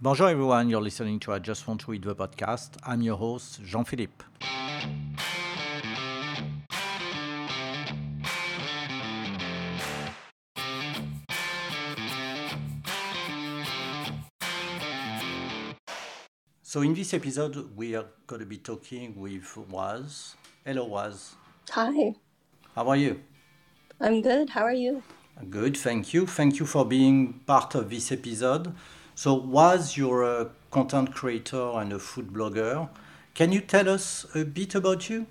Bonjour, everyone. You're listening to I Just Want to Eat the podcast. I'm your host, Jean Philippe. So, in this episode, we are going to be talking with Waz. Hello, Waz. Hi, How are you? I'm good. How are you? Good, thank you. Thank you for being part of this episode. So, Waz you're a content creator and a food blogger. Can you tell us a bit about you?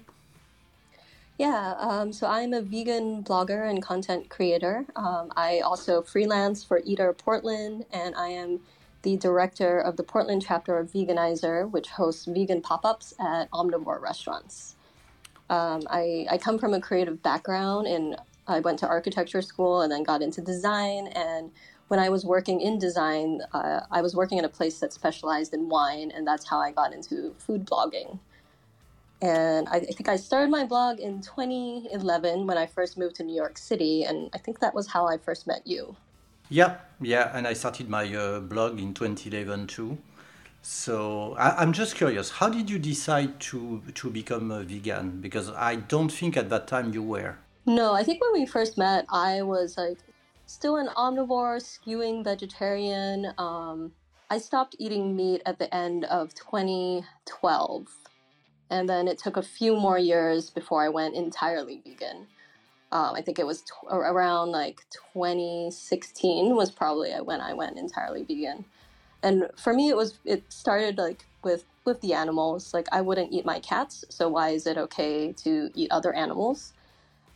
Yeah, um, so I'm a vegan blogger and content creator. Um, I also freelance for Eater Portland, and I am the director of the Portland chapter of Veganizer, which hosts vegan pop ups at omnivore restaurants. Um, I, I come from a creative background, and I went to architecture school and then got into design. And when I was working in design, uh, I was working at a place that specialized in wine, and that's how I got into food blogging. And I, I think I started my blog in 2011 when I first moved to New York City, and I think that was how I first met you. Yeah, yeah, and I started my uh, blog in 2011 too. So I, I'm just curious, how did you decide to to become a vegan? Because I don't think at that time you were. No, I think when we first met, I was like still an omnivore, skewing vegetarian. Um, I stopped eating meat at the end of 2012. And then it took a few more years before I went entirely vegan. Um, I think it was tw- around like 2016 was probably when I went entirely vegan. And for me, it was it started like with with the animals. Like I wouldn't eat my cats, so why is it okay to eat other animals?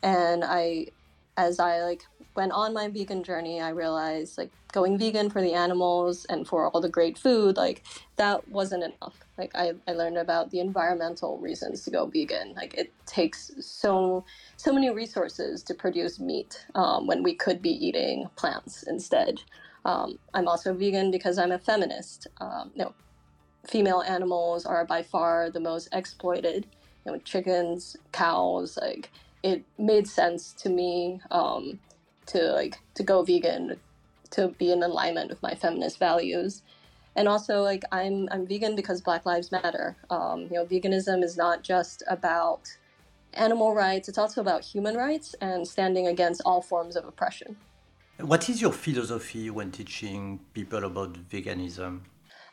And I, as I like went on my vegan journey, I realized like going vegan for the animals and for all the great food, like that wasn't enough. Like I, I learned about the environmental reasons to go vegan. Like it takes so so many resources to produce meat um, when we could be eating plants instead. Um, I'm also vegan because I'm a feminist. Um, you know, female animals are by far the most exploited. You know, chickens, cows, like it made sense to me um, to like to go vegan to be in alignment with my feminist values. And also like i'm i'm vegan because black lives matter. Um, you know veganism is not just about animal rights it's also about human rights and standing against all forms of oppression. What is your philosophy when teaching people about veganism?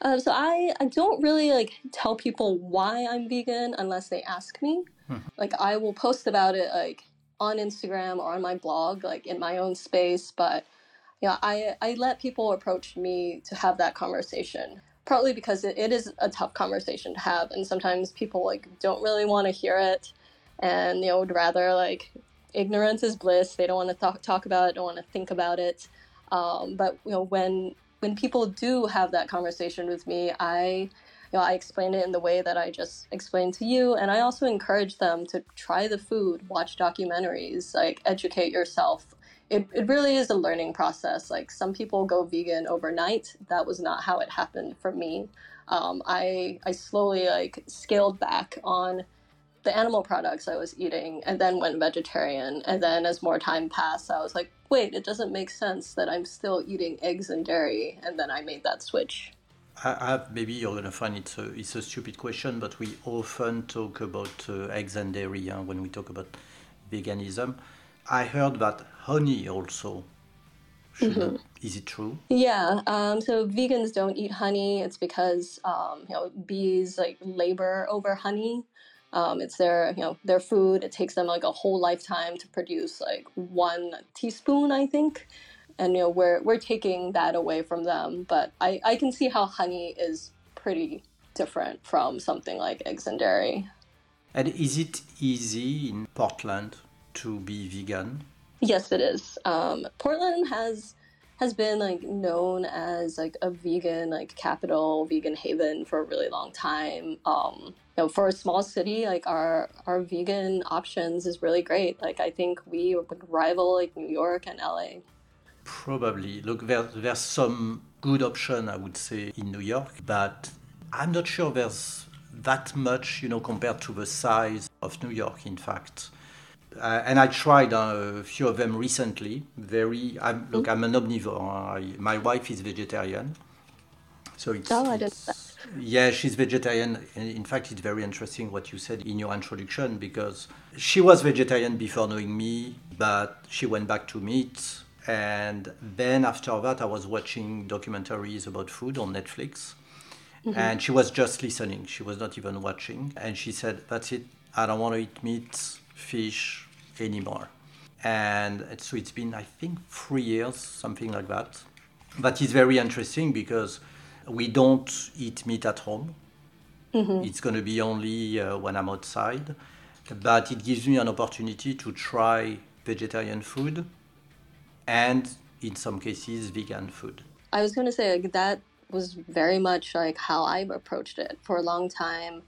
uh, so I, I don't really like tell people why i'm vegan unless they ask me like i will post about it like on instagram or on my blog like in my own space but yeah i i let people approach me to have that conversation partly because it, it is a tough conversation to have and sometimes people like don't really want to hear it and know would rather like ignorance is bliss they don't want to talk, talk about it don't want to think about it. Um, but you know when when people do have that conversation with me i you know, I explain it in the way that I just explained to you, and I also encourage them to try the food, watch documentaries, like educate yourself. It, it really is a learning process. Like some people go vegan overnight. That was not how it happened for me. Um, I I slowly like scaled back on the animal products I was eating, and then went vegetarian. And then as more time passed, I was like, wait, it doesn't make sense that I'm still eating eggs and dairy. And then I made that switch. I I maybe you're gonna find it's a, it's a stupid question, but we often talk about uh, eggs and dairy huh, when we talk about veganism. I heard that honey also should Is it true? Yeah, um, so vegans don't eat honey. It's because um, you know bees like labor over honey. Um, it's their you know their food. It takes them like a whole lifetime to produce like one teaspoon, I think. And you know we're we're taking that away from them. But I I can see how honey is pretty different from something like eggs and dairy. And is it easy in Portland to be vegan? Yes, it is. Um, Portland has has been like known as like a vegan like capital, vegan haven for a really long time. Um, you know, for a small city, like our our vegan options is really great. Like I think we would rival like New York and LA. Probably. Look, there, there's some good option, I would say, in New York, but I'm not sure there's that much, you know, compared to the size of New York, in fact. Uh, and I tried uh, a few of them recently. Very, I'm, look, I'm an omnivore. I, my wife is vegetarian. So it's, oh, I didn't. Yeah, she's vegetarian. In fact, it's very interesting what you said in your introduction because she was vegetarian before knowing me, but she went back to meat. And then after that, I was watching documentaries about food on Netflix. Mm-hmm. And she was just listening. She was not even watching. And she said, That's it. I don't want to eat meat, fish anymore. And so it's been, I think, three years, something like that. But it's very interesting because we don't eat meat at home. Mm-hmm. It's going to be only uh, when I'm outside. But it gives me an opportunity to try vegetarian food and, in some cases, vegan food. I was going to say like, that was very much like how I approached it for a long time.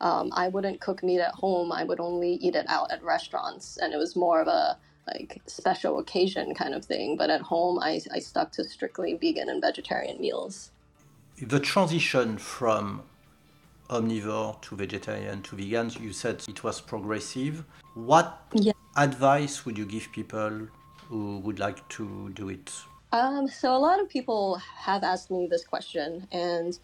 Um, I wouldn't cook meat at home. I would only eat it out at restaurants, and it was more of a like special occasion kind of thing. But at home, I, I stuck to strictly vegan and vegetarian meals. The transition from omnivore to vegetarian to vegan, you said it was progressive. What yeah. advice would you give people who would like to do it? Um, so a lot of people have asked me this question, and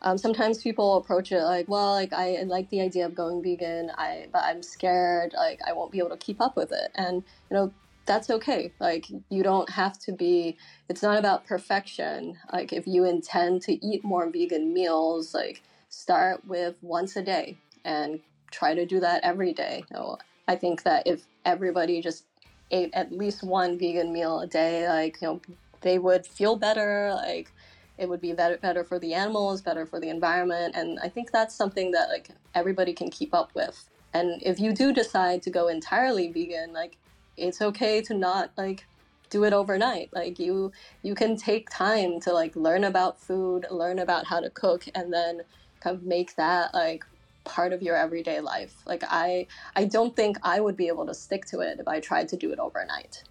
um, sometimes people approach it like, well, like I like the idea of going vegan, I but I'm scared, like I won't be able to keep up with it, and you know that's okay. Like you don't have to be. It's not about perfection. Like if you intend to eat more vegan meals, like start with once a day and try to do that every day. You know, I think that if everybody just ate at least one vegan meal a day, like you know, they would feel better. Like it would be better better for the animals, better for the environment, and I think that's something that like everybody can keep up with. And if you do decide to go entirely vegan, like it's okay to not like do it overnight. Like you you can take time to like learn about food, learn about how to cook and then kind of make that like part of your everyday life. Like I I don't think I would be able to stick to it if I tried to do it overnight.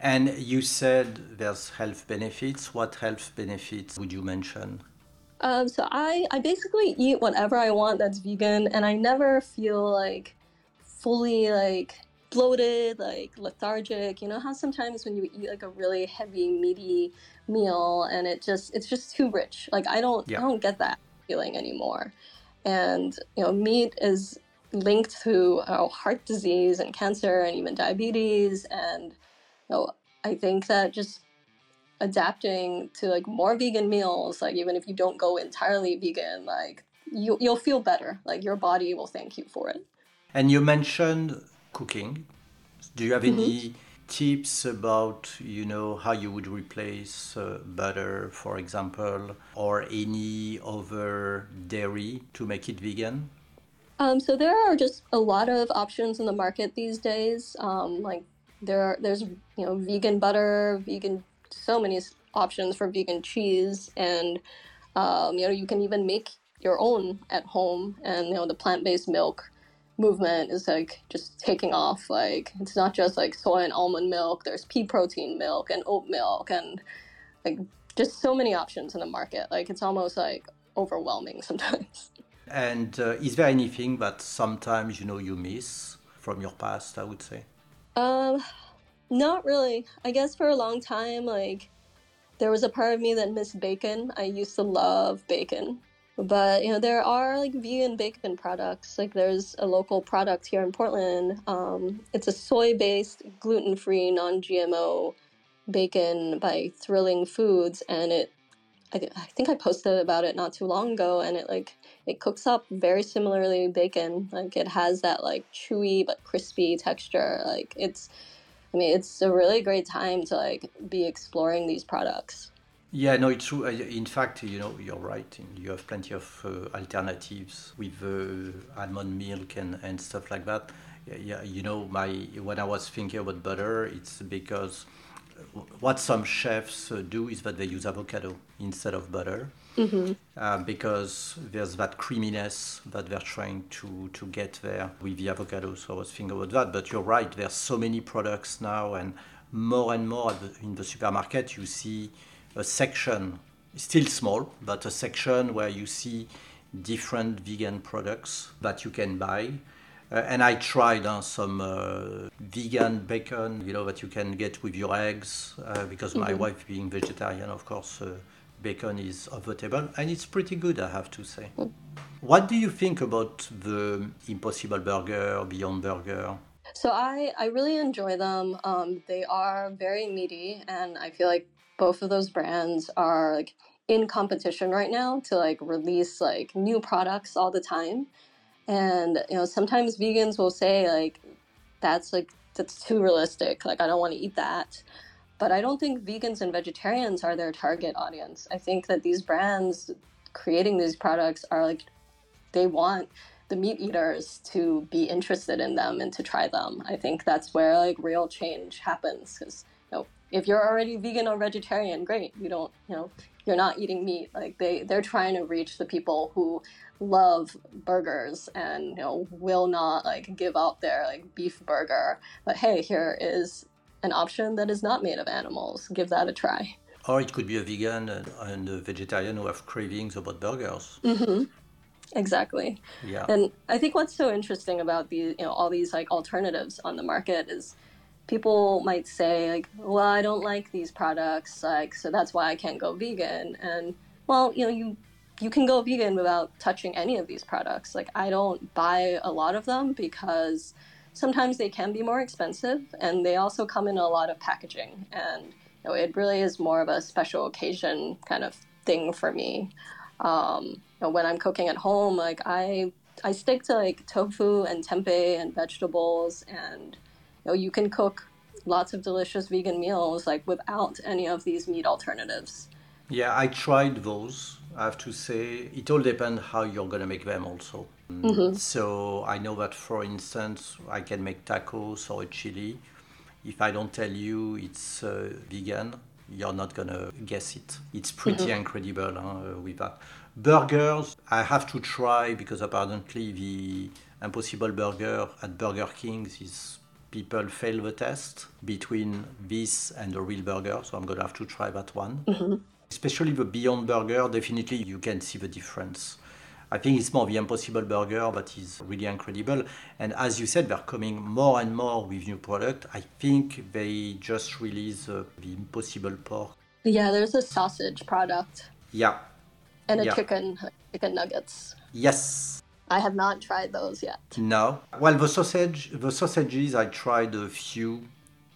And you said there's health benefits. What health benefits would you mention? Um, so I, I basically eat whatever I want that's vegan, and I never feel like fully like bloated, like lethargic. You know how sometimes when you eat like a really heavy, meaty meal, and it just it's just too rich. Like I don't yeah. I don't get that feeling anymore. And you know, meat is linked to uh, heart disease and cancer and even diabetes and you know, I think that just adapting to like more vegan meals, like even if you don't go entirely vegan, like you you'll feel better. Like your body will thank you for it. And you mentioned cooking. Do you have mm-hmm. any tips about you know how you would replace uh, butter, for example, or any other dairy to make it vegan? Um, so there are just a lot of options in the market these days. Um, like there are there's you know vegan butter, vegan so many options for vegan cheese, and um, you know you can even make your own at home. And you know the plant based milk movement is like just taking off. Like it's not just like soy and almond milk. There's pea protein milk and oat milk and like just so many options in the market. Like it's almost like overwhelming sometimes. And uh, is there anything that sometimes you know you miss from your past? I would say. Um, not really. I guess for a long time, like, there was a part of me that missed bacon. I used to love bacon. But, you know, there are like vegan bacon products. Like, there's a local product here in Portland. Um, it's a soy based, gluten free, non GMO bacon by Thrilling Foods. And it, I, I think I posted about it not too long ago. And it, like, it cooks up very similarly bacon. Like it has that like chewy but crispy texture. Like it's, I mean, it's a really great time to like be exploring these products. Yeah, no, it's true. In fact, you know, you're right. You have plenty of uh, alternatives with uh, almond milk and, and stuff like that. Yeah, yeah, you know, my when I was thinking about butter, it's because what some chefs uh, do is that they use avocado instead of butter mm-hmm. uh, because there's that creaminess that they're trying to, to get there with the avocado. So I was thinking about that. But you're right, there's so many products now, and more and more in the supermarket, you see a section, still small, but a section where you see different vegan products that you can buy. Uh, and I tried uh, some uh, vegan bacon, you know, that you can get with your eggs, uh, because mm-hmm. my wife, being vegetarian, of course, uh, bacon is off the table, and it's pretty good, I have to say. Mm. What do you think about the Impossible Burger, Beyond Burger? So I, I really enjoy them. Um, they are very meaty, and I feel like both of those brands are like in competition right now to like release like new products all the time. And you know, sometimes vegans will say like that's like that's too realistic. Like I don't want to eat that. But I don't think vegans and vegetarians are their target audience. I think that these brands creating these products are like they want the meat eaters to be interested in them and to try them. I think that's where like real change happens because if you're already vegan or vegetarian, great. You don't you know you're not eating meat. Like they they're trying to reach the people who love burgers and you know will not like give up their like beef burger. But hey, here is an option that is not made of animals. Give that a try. Or it could be a vegan and a vegetarian who have cravings about burgers. Mm-hmm. Exactly. Yeah. And I think what's so interesting about these, you know, all these like alternatives on the market is people might say like, well, I don't like these products, like, so that's why I can't go vegan. And well, you know, you you can go vegan without touching any of these products. Like, I don't buy a lot of them because sometimes they can be more expensive, and they also come in a lot of packaging. And you know, it really is more of a special occasion kind of thing for me. Um, you know, when I'm cooking at home, like I I stick to like tofu and tempeh and vegetables and know, you can cook lots of delicious vegan meals like without any of these meat alternatives. Yeah, I tried those. I have to say, it all depends how you're gonna make them also. Mm-hmm. So I know that, for instance, I can make tacos or a chili. If I don't tell you it's uh, vegan, you're not gonna guess it. It's pretty mm-hmm. incredible huh, with that. Burgers, I have to try because apparently the Impossible Burger at Burger King is people fail the test between this and the real burger. So I'm going to have to try that one. Mm-hmm. Especially the Beyond Burger, definitely you can see the difference. I think it's more the Impossible Burger that is really incredible. And as you said, they're coming more and more with new product. I think they just released uh, the Impossible Pork. Yeah, there's a sausage product. Yeah. And a yeah. chicken, chicken nuggets. Yes, I have not tried those yet. No. Well, the sausage, the sausages, I tried a few.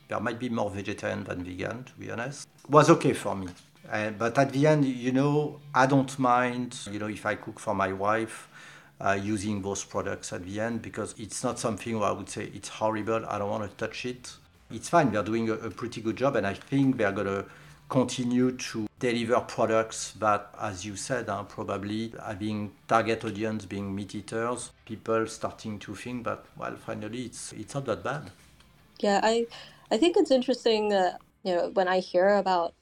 There might be more vegetarian than vegan, to be honest. Was okay for me. Uh, but at the end, you know, I don't mind, you know, if I cook for my wife, uh, using those products at the end because it's not something where I would say it's horrible. I don't want to touch it. It's fine. They're doing a, a pretty good job, and I think they're gonna continue to deliver products that, as you said, are probably having target audience being meat eaters, people starting to think that, well, finally, it's it's not that bad. Yeah, I I think it's interesting that you know when I hear about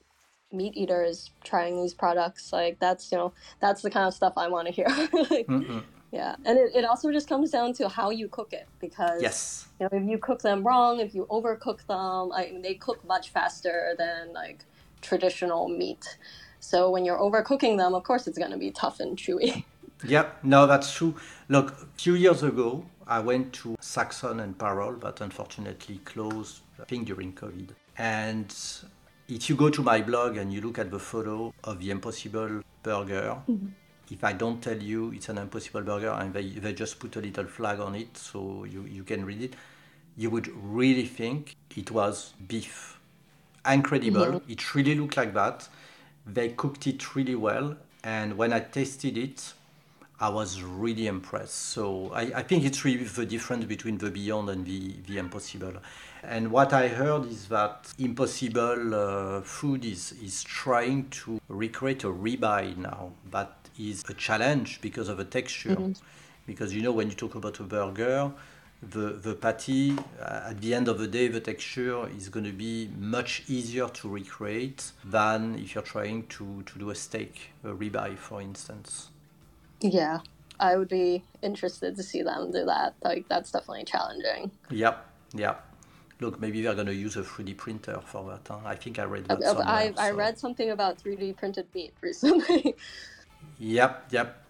meat eaters trying these products, like that's you know that's the kind of stuff I want to hear. like, mm-hmm. yeah, and it, it also just comes down to how you cook it because yes, you know if you cook them wrong, if you overcook them, I they cook much faster than like traditional meat. So when you're overcooking them, of course, it's going to be tough and chewy. Yep, no, that's true. Look, a few years ago, I went to Saxon and Parole, but unfortunately closed, I think, during COVID. And if you go to my blog and you look at the photo of the Impossible Burger, mm-hmm. if I don't tell you it's an Impossible Burger and they, they just put a little flag on it so you, you can read it, you would really think it was beef incredible. Mm-hmm. It really looked like that. They cooked it really well, and when I tasted it, I was really impressed. So I, I think it's really the difference between the Beyond and the, the Impossible. And what I heard is that Impossible uh, Food is, is trying to recreate a ribeye now. That is a challenge because of the texture. Mm-hmm. Because you know, when you talk about a burger, the, the patty, uh, at the end of the day, the texture is going to be much easier to recreate than if you're trying to, to do a steak, a ribeye, for instance. Yeah, I would be interested to see them do that. Like, that's definitely challenging. Yep, yep. Look, maybe they're going to use a 3D printer for that. Huh? I think I read that somewhere. I, I read something about 3D printed meat recently. yep, yep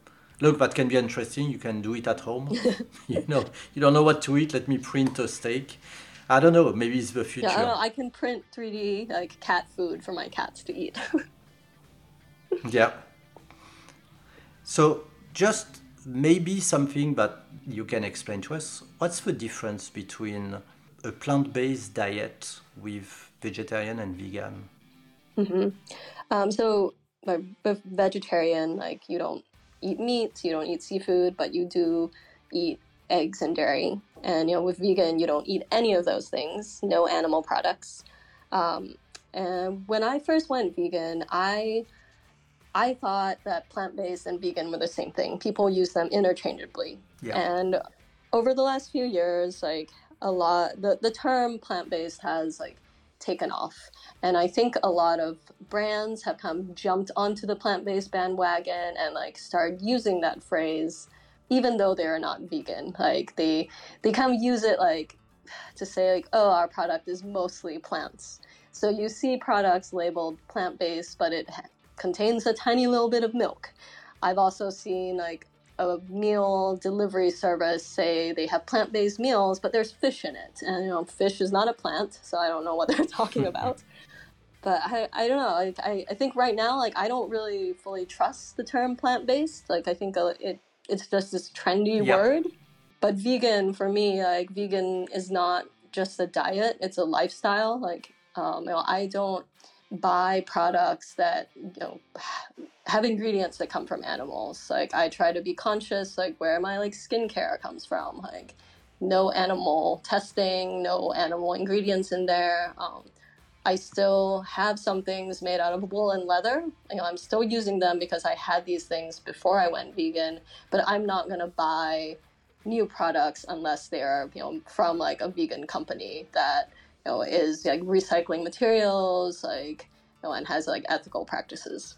look, that can be interesting. You can do it at home. you know, you don't know what to eat. Let me print a steak. I don't know. Maybe it's the future. Yeah, I, I can print 3D like cat food for my cats to eat. yeah. So just maybe something that you can explain to us. What's the difference between a plant-based diet with vegetarian and vegan? Mm-hmm. Um, so vegetarian, like you don't eat meat, you don't eat seafood, but you do eat eggs and dairy. And you know, with vegan, you don't eat any of those things. No animal products. Um, and when I first went vegan, I I thought that plant based and vegan were the same thing. People use them interchangeably. Yeah. And over the last few years, like a lot, the, the term plant based has like taken off. And I think a lot of brands have come jumped onto the plant based bandwagon and like started using that phrase, even though they're not vegan. Like they they kind of use it like to say like, oh, our product is mostly plants. So you see products labeled plant based, but it contains a tiny little bit of milk. I've also seen like a meal delivery service say they have plant-based meals, but there's fish in it, and you know fish is not a plant, so I don't know what they're talking about. but I, I don't know. Like, I, I think right now, like I don't really fully trust the term plant-based. Like I think it it's just this trendy yep. word. But vegan for me, like vegan is not just a diet; it's a lifestyle. Like um, you know, I don't buy products that you know have ingredients that come from animals. Like I try to be conscious, like where my like skincare comes from. Like no animal testing, no animal ingredients in there. Um, I still have some things made out of wool and leather. You know, I'm still using them because I had these things before I went vegan. But I'm not gonna buy new products unless they're you know from like a vegan company that you know, is like recycling materials, like you know, and has like ethical practices.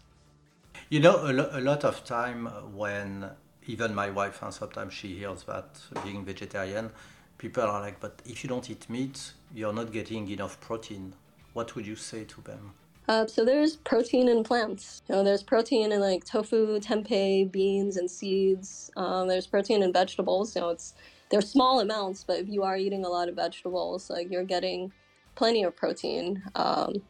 You know, a, lo- a lot of time when even my wife, and sometimes she hears that being vegetarian, people are like, but if you don't eat meat, you're not getting enough protein. What would you say to them? Uh, so there's protein in plants. You know, there's protein in like tofu, tempeh, beans, and seeds. Um, there's protein in vegetables. You know, it's they're small amounts, but if you are eating a lot of vegetables, like you're getting plenty of protein. Um,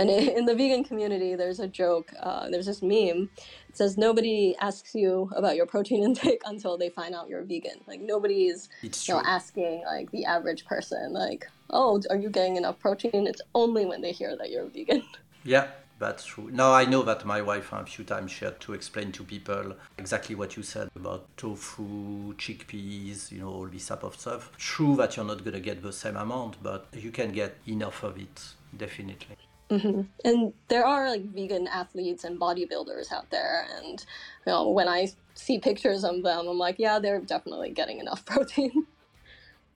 and in the vegan community, there's a joke. Uh, there's this meme. It says nobody asks you about your protein intake until they find out you're vegan. Like nobody's you know, asking like the average person like, "Oh, are you getting enough protein?" It's only when they hear that you're vegan. Yeah, that's true. Now I know that my wife a few times she had to explain to people exactly what you said about tofu, chickpeas, you know, all this type of stuff. True that you're not gonna get the same amount, but you can get enough of it, definitely. Mm-hmm. And there are like vegan athletes and bodybuilders out there, and you know, when I see pictures of them, I'm like, yeah, they're definitely getting enough protein.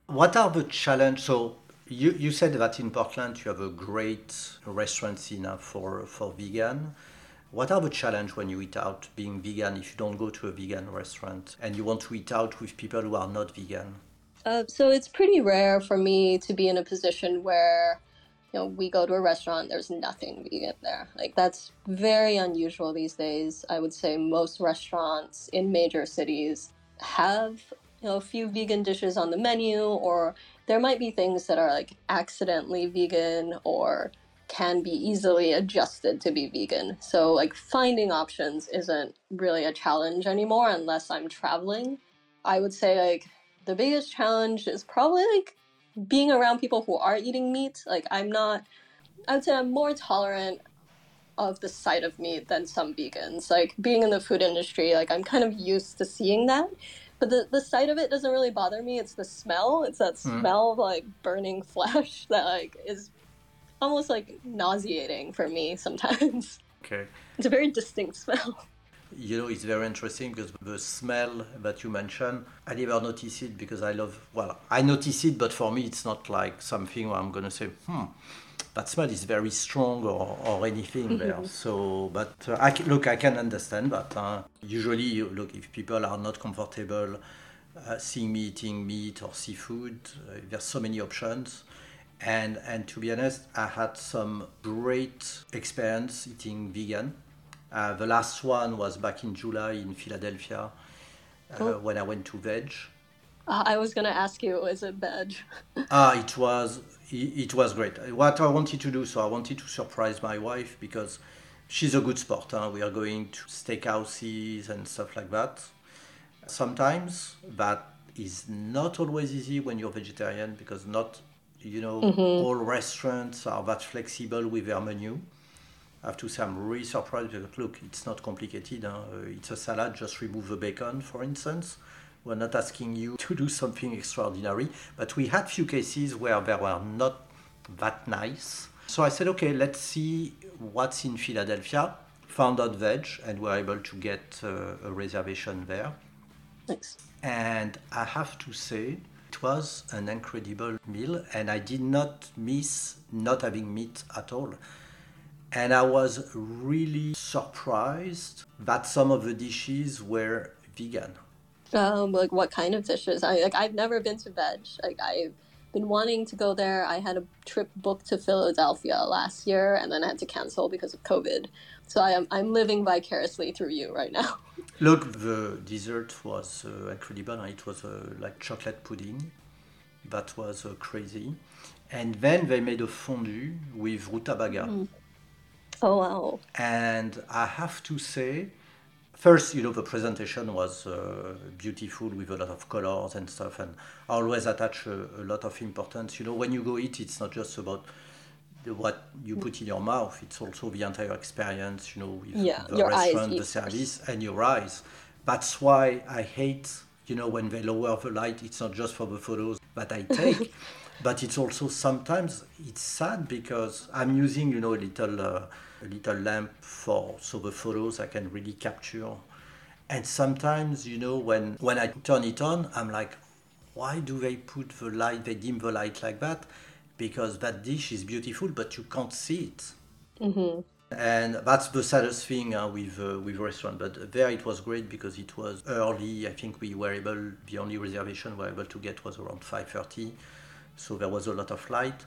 What are the challenges? So you, you said that in Portland you have a great restaurant scene for, for vegan. What are the challenge when you eat out being vegan if you don't go to a vegan restaurant and you want to eat out with people who are not vegan? Uh, so it's pretty rare for me to be in a position where you know we go to a restaurant there's nothing vegan there like that's very unusual these days i would say most restaurants in major cities have you know a few vegan dishes on the menu or there might be things that are like accidentally vegan or can be easily adjusted to be vegan. So like finding options isn't really a challenge anymore unless I'm traveling. I would say like the biggest challenge is probably like being around people who are eating meat. Like I'm not I would say I'm more tolerant of the sight of meat than some vegans. Like being in the food industry, like I'm kind of used to seeing that. But the, the sight of it doesn't really bother me. It's the smell. It's that mm. smell of like burning flesh that like is almost like nauseating for me sometimes. Okay. It's a very distinct smell. You know, it's very interesting because the smell that you mentioned, I never notice it because I love, well, I notice it, but for me, it's not like something where I'm going to say, hmm, that smell is very strong or, or anything mm-hmm. there. So, but uh, I look, I can understand that. Uh, usually, look, if people are not comfortable uh, seeing me eating meat or seafood, uh, there's so many options. And, and to be honest, I had some great experience eating vegan. Uh, the last one was back in July in Philadelphia uh, oh. when I went to Vedge. I was going to ask you, is it Vedge? Ah, it was it was great. What I wanted to do, so I wanted to surprise my wife because she's a good sport. Huh? We are going to steakhouses and stuff like that. Sometimes that is not always easy when you're vegetarian because not, you know, mm-hmm. all restaurants are that flexible with their menu. I have to say I'm really surprised because look, it's not complicated. Huh? It's a salad, just remove the bacon, for instance. We're not asking you to do something extraordinary, but we had few cases where they were not that nice. So I said, okay, let's see what's in Philadelphia. Found out Vedge, and were able to get uh, a reservation there. Thanks. And I have to say, it was an incredible meal, and I did not miss not having meat at all. And I was really surprised that some of the dishes were vegan. Um, like what kind of dishes? I like I've never been to Vedge. Like I've been wanting to go there. I had a trip booked to Philadelphia last year, and then I had to cancel because of COVID. So I am I'm living vicariously through you right now. Look, the dessert was uh, incredible. It was uh, like chocolate pudding. That was uh, crazy. And then they made a fondue with rutabaga. Mm. Oh wow! And I have to say, first, you know, the presentation was uh, beautiful with a lot of colors and stuff, and I always attach a, a, lot of importance. You know, when you go eat, it's not just about what you put in your mouth; it's also the entire experience. You know, with yeah, the restaurant, the service, and your eyes. That's why I hate, you know, when they lower the light. It's not just for the photos that I take. but it's also sometimes it's sad because I'm using you know a little uh, a little lamp for so the photos I can really capture. And sometimes, you know, when, when I turn it on, I'm like, why do they put the light, they dim the light like that? Because that dish is beautiful, but you can't see it. Mm-hmm. And that's the saddest thing uh, with uh, with restaurant. But there it was great because it was early. I think we were able. The only reservation we were able to get was around five thirty, so there was a lot of light.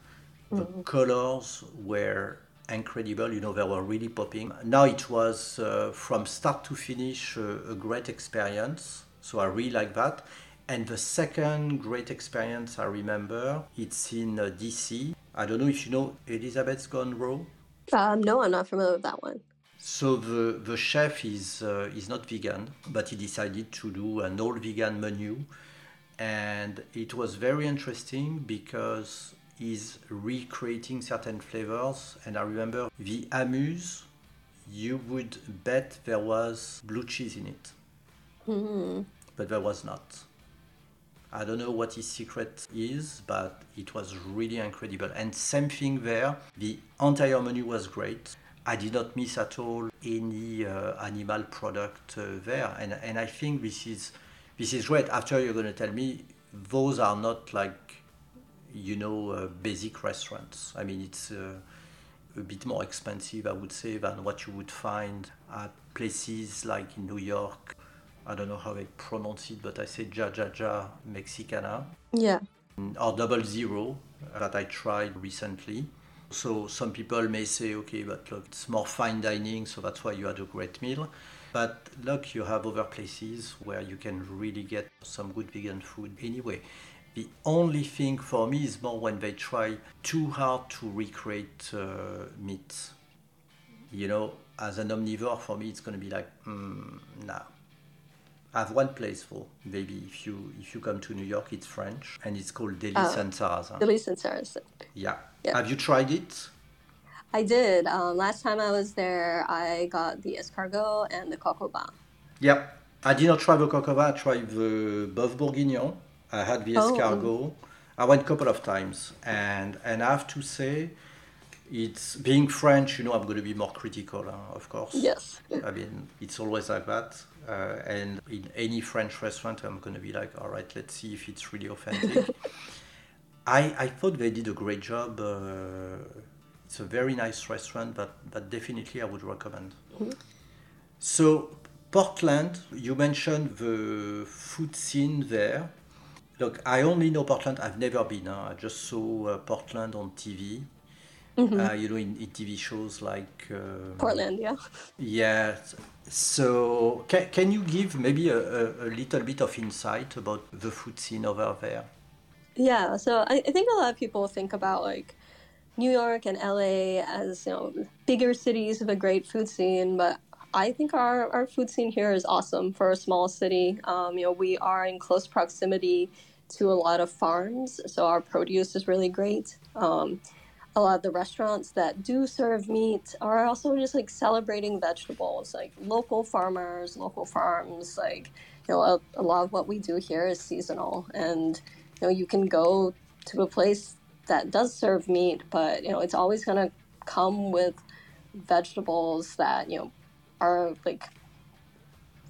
The mm-hmm. colors were incredible. You know, they were really popping. Now it was uh, from start to finish uh, a great experience. So I really like that. And the second great experience I remember, it's in uh, DC. I don't know if you know Elizabeth's Gone Raw. Um, no, I'm not familiar with that one. So the, the chef is uh, is not vegan, but he decided to do an all vegan menu, and it was very interesting because he's recreating certain flavors. And I remember the amuse, you would bet there was blue cheese in it. Mm-hmm. But there was not. I don't know what his secret is, but it was really incredible. And same thing there, the entire menu was great. I did not miss at all any uh, animal product uh, there, and and I think this is this is great. After you're going to tell me those are not like you know, uh, basic restaurants. I mean, it's uh, a bit more expensive, I would say, than what you would find at places like in New York. I don't know how they pronounce it, but I say Ja Ja Ja Mexicana. Yeah. Or Double Zero that I tried recently. So some people may say, okay, but look, it's more fine dining, so that's why you had a great meal. But look, you have other places where you can really get some good vegan food anyway. The only thing for me is more when they try too hard to recreate uh, meat. You know, as an omnivore, for me, it's going to be like, mm, nah. I have one place for maybe if you if you come to New York, it's French and it's called Deli oh, and Deli Delis and Yeah. yeah. Have you tried it? I did. Um, last time I was there, I got the escargot and the coq au vin. Yep. I did not try the coq au vin. I tried the boeuf bourguignon I had the oh. escargot. I went a couple of times, and and I have to say, it's being French. You know, I'm going to be more critical, uh, of course. Yes. I mean, it's always like that. Uh, and in any French restaurant, I'm going to be like, all right, let's see if it's really authentic. I I thought they did a great job. Uh, it's a very nice restaurant, but but definitely I would recommend. Mm-hmm. So Portland, you mentioned the food scene there. Look, I only know Portland. I've never been. Huh? I just saw uh, Portland on TV. Mm-hmm. Uh, you know, in, in, TV shows like um, Portland, yeah. Yeah. So, can, can you give maybe a, a, a, little bit of insight about the food scene over there? Yeah. So, I, I think a lot of people think about like New York and LA as you know bigger cities with a great food scene, but I think our, our food scene here is awesome for a small city. Um, you know, we are in close proximity to a lot of farms, so our produce is really great. Um, a lot of the restaurants that do serve meat are also just like celebrating vegetables, like local farmers, local farms. Like, you know, a, a lot of what we do here is seasonal, and you know, you can go to a place that does serve meat, but you know, it's always going to come with vegetables that you know are like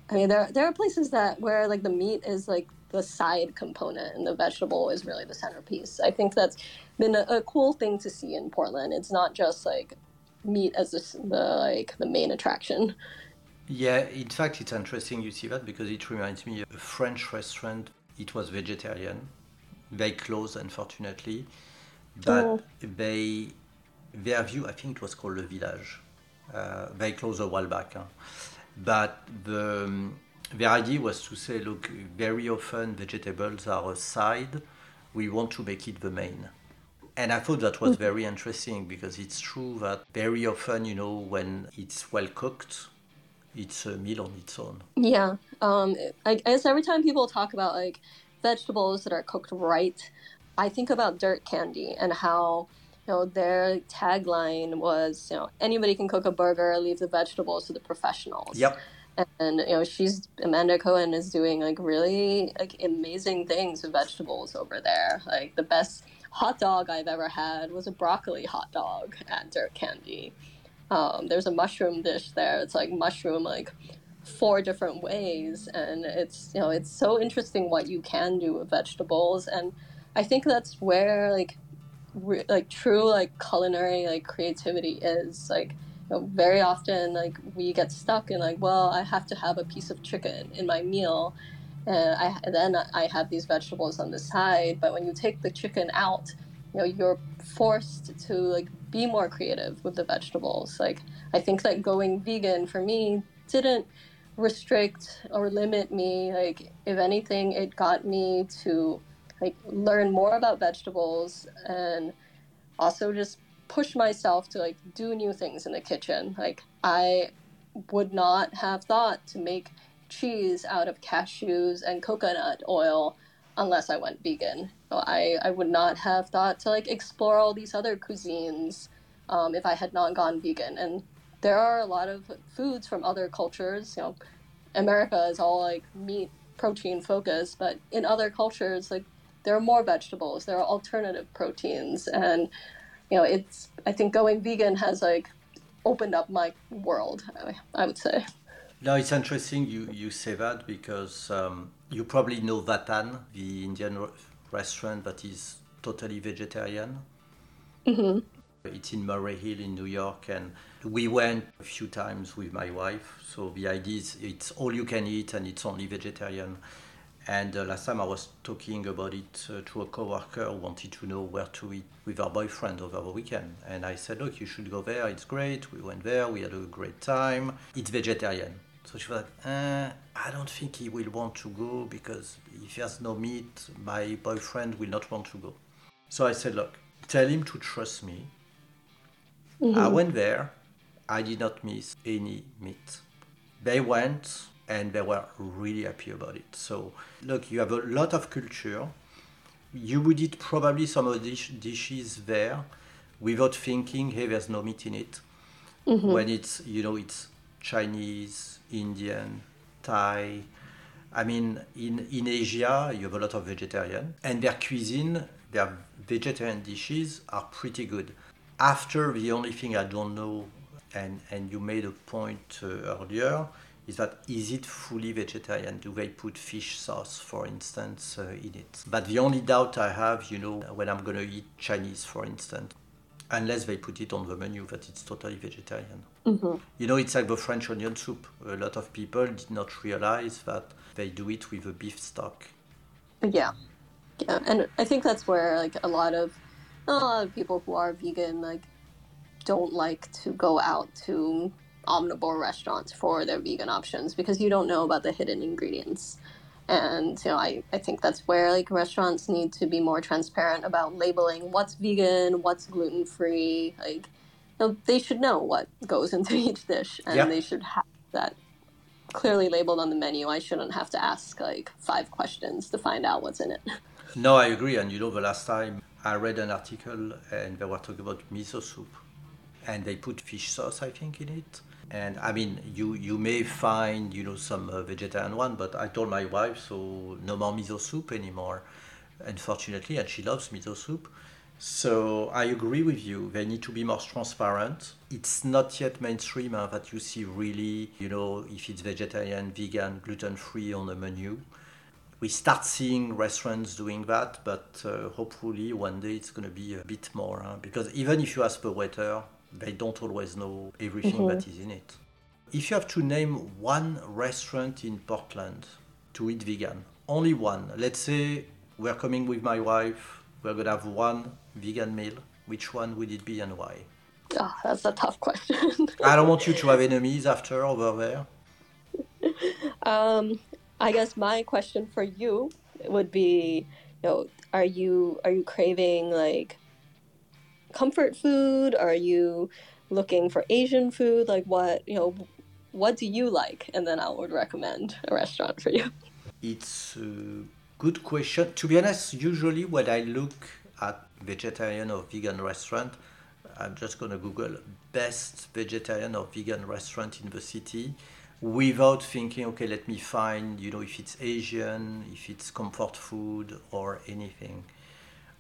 I mean there there are places that where like the meat is like the side component and the vegetable is really the centerpiece. I think that's been a, a cool thing to see in Portland. It's not just like meat as the, the like the main attraction. Yeah, in fact, it's interesting you see that because it reminds me of a French restaurant. It was vegetarian, very close, unfortunately, but oh. they their view. I think it was called Le Village uh, very close a while back. Huh? But the, um, the idea was to say, look, very often vegetables are a side. We want to make it the main. And I thought that was mm. very interesting because it's true that very often, you know, when it's well cooked, it's a meal on its own. Yeah. Um, I guess every time people talk about like vegetables that are cooked right, I think about dirt candy and how you know, their tagline was, you know, anybody can cook a burger, leave the vegetables to the professionals. Yep. And you know, she's Amanda Cohen is doing like really like amazing things with vegetables over there. Like the best hot dog I've ever had was a broccoli hot dog at Dirt Candy. Um, there's a mushroom dish there. It's like mushroom like four different ways, and it's you know it's so interesting what you can do with vegetables, and I think that's where like re- like true like culinary like creativity is like you know, very often like we get stuck in like well i have to have a piece of chicken in my meal and i and then i have these vegetables on the side but when you take the chicken out you know you're forced to like be more creative with the vegetables. Like i think that going vegan for me didn't restrict or limit me like if anything it got me to like learn more about vegetables and also just push myself to like do new things in the kitchen. Like I would not have thought to make cheese out of cashews and coconut oil unless I went vegan. I, I would not have thought to like explore all these other cuisines um, if I had not gone vegan. And there are a lot of foods from other cultures. You know, America is all like meat protein focused, but in other cultures, like there are more vegetables, there are alternative proteins, and you know, it's I think going vegan has like opened up my world. I, would say. No, it's interesting you, you say that because um, you probably know Vatan, the Indian restaurant that is totally vegetarian. Mm-hmm. It's in Murray Hill in New York, and we went a few times with my wife. So the idea is it's all you can eat and it's only vegetarian. And uh, last time I was talking about it uh, to a coworker who wanted to know where to eat with her boyfriend over the weekend. And I said, look, you should go there. It's great. We went there. We had a great time. It's vegetarian. So she was like, eh, I don't think he will want to go because if he has no meat, my boyfriend will not want to go. So I said, look, tell him to trust me. Mm-hmm. I went there. I did not miss any meat. They went and they were really happy about it. So, look, you have a lot of culture. You would eat probably some of these dishes there without thinking, hey, there's no meat in it. Mm-hmm. When it's, you know, it's Chinese, Indian, Thai. I mean, in, in Asia, you have a lot of vegetarian, and their cuisine, their vegetarian dishes are pretty good. After, the only thing I don't know, and, and you made a point uh, earlier, is that is it fully vegetarian? Do they put fish sauce, for instance, uh, in it? But the only doubt I have, you know, when I'm going to eat Chinese, for instance, unless they put it on the menu that it's totally vegetarian. Mm-hmm. You know, it's like the French onion soup. A lot of people did not realize that they do it with a beef stock. Yeah, yeah, and I think that's where like a lot of a lot of people who are vegan like don't like to go out to omnivore restaurants for their vegan options because you don't know about the hidden ingredients. And you know, I, I think that's where like restaurants need to be more transparent about labeling what's vegan, what's gluten free. Like, you know, they should know what goes into each dish, and yep. they should have that clearly labeled on the menu. I shouldn't have to ask like five questions to find out what's in it. No, I agree. And you know, the last time I read an article and they were talking about miso soup, and they put fish sauce, I think, in it. And I mean, you you may find you know some uh, vegetarian one, but I told my wife so no more miso soup anymore, unfortunately, and she loves miso soup. So I agree with you. They need to be more transparent. It's not yet mainstream uh, that you see really, you know, if it's vegetarian, vegan, gluten free on the menu. We start seeing restaurants doing that, but uh, hopefully one day it's going to be a bit more. Huh? Because even if you ask the waiter, they don't always know everything mm-hmm. that is in it. If you have to name one restaurant in Portland to eat vegan, only one, let's say we're coming with my wife, we're going to have one vegan meal, which one would it be and why? Oh, that's a tough question. I don't want you to have enemies after over there. Um, I guess my question for you would be, you know, are you are you craving like comfort food? Are you looking for Asian food? Like what, you know, what do you like? And then I would recommend a restaurant for you. It's a good question. To be honest, usually when I look at vegetarian or vegan restaurant, I'm just going to Google best vegetarian or vegan restaurant in the city without thinking, okay, let me find, you know, if it's Asian, if it's comfort food or anything.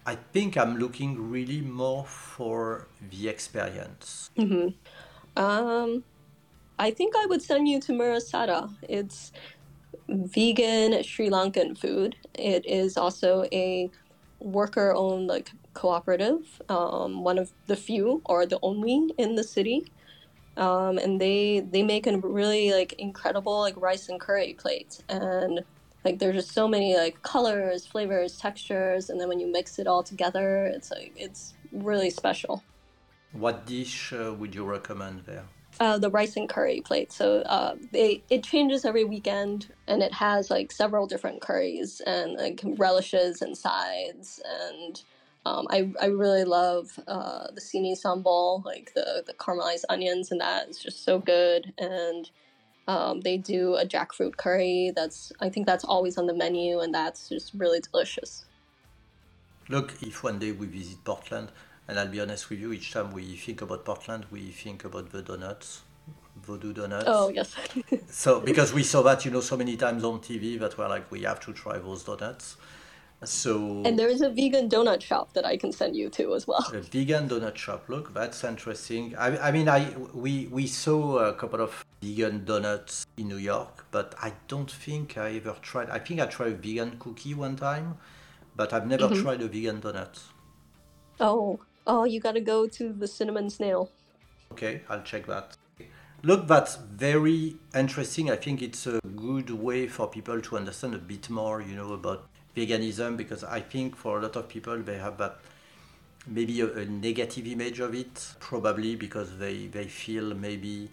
I think I'm looking really more for the experience. Mm-hmm. Um, I think I would send you to Mirisata. It's vegan Sri Lankan food. It is also a worker-owned like cooperative, um, one of the few or the only in the city. Um, and they they make a really like incredible like rice and curry plate and like there's just so many like colors, flavors, textures, and then when you mix it all together, it's like it's really special. What dish uh, would you recommend there? Uh, the rice and curry plate. So uh, they it changes every weekend, and it has like several different curries and like relishes and sides. And um, I I really love uh, the sini sambal, like the the caramelized onions, and that is just so good. And um, they do a jackfruit curry. That's I think that's always on the menu, and that's just really delicious. Look, if one day we visit Portland, and I'll be honest with you, each time we think about Portland, we think about the donuts, Voodoo Donuts. Oh yes. so because we saw that you know so many times on TV that we're like we have to try those donuts. So and there is a vegan donut shop that I can send you to as well. A vegan donut shop. Look, that's interesting. I, I mean, I we we saw a couple of vegan donuts in New York, but I don't think I ever tried. I think I tried a vegan cookie one time, but I've never mm-hmm. tried a vegan donut. Oh, oh, you got to go to the cinnamon snail. Okay, I'll check that. Look, that's very interesting. I think it's a good way for people to understand a bit more, you know, about veganism because I think for a lot of people they have that maybe a, a negative image of it, probably because they, they feel maybe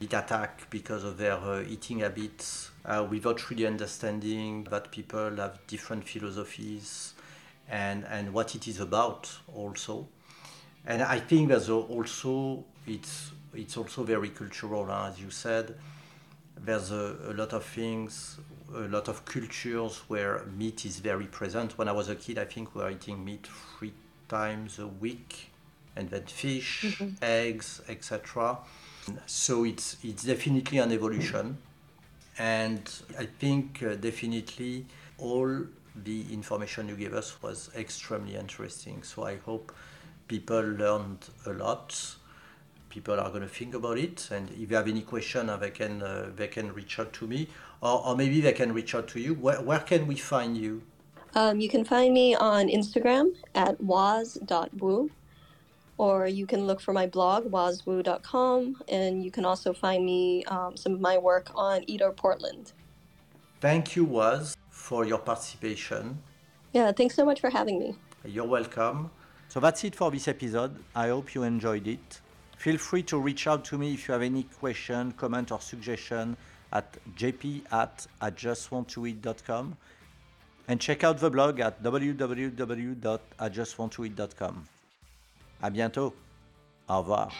it attack because of their uh, eating habits uh, without really understanding that people have different philosophies and, and what it is about also. And I think there's also it's it's also very cultural, as you said. There's a, a lot of things a lot of cultures where meat is very present. When I was a kid, I think we were eating meat three times a week, and then fish, mm-hmm. eggs, etc. So it's it's definitely an evolution, and I think uh, definitely all the information you gave us was extremely interesting. So I hope people learned a lot. People are going to think about it, and if they have any question, uh, they can uh, they can reach out to me or, or maybe they can reach out to you. Where, where can we find you? Um, you can find me on Instagram at waz.wu, or you can look for my blog, wazwu.com, and you can also find me um, some of my work on Eater Portland. Thank you, Waz, for your participation. Yeah, thanks so much for having me. You're welcome. So that's it for this episode. I hope you enjoyed it. Feel free to reach out to me if you have any question, comment, or suggestion at jp at ijustwanttoeat.com and check out the blog at www.ijustwanttoeat.com. À bientôt. Au revoir.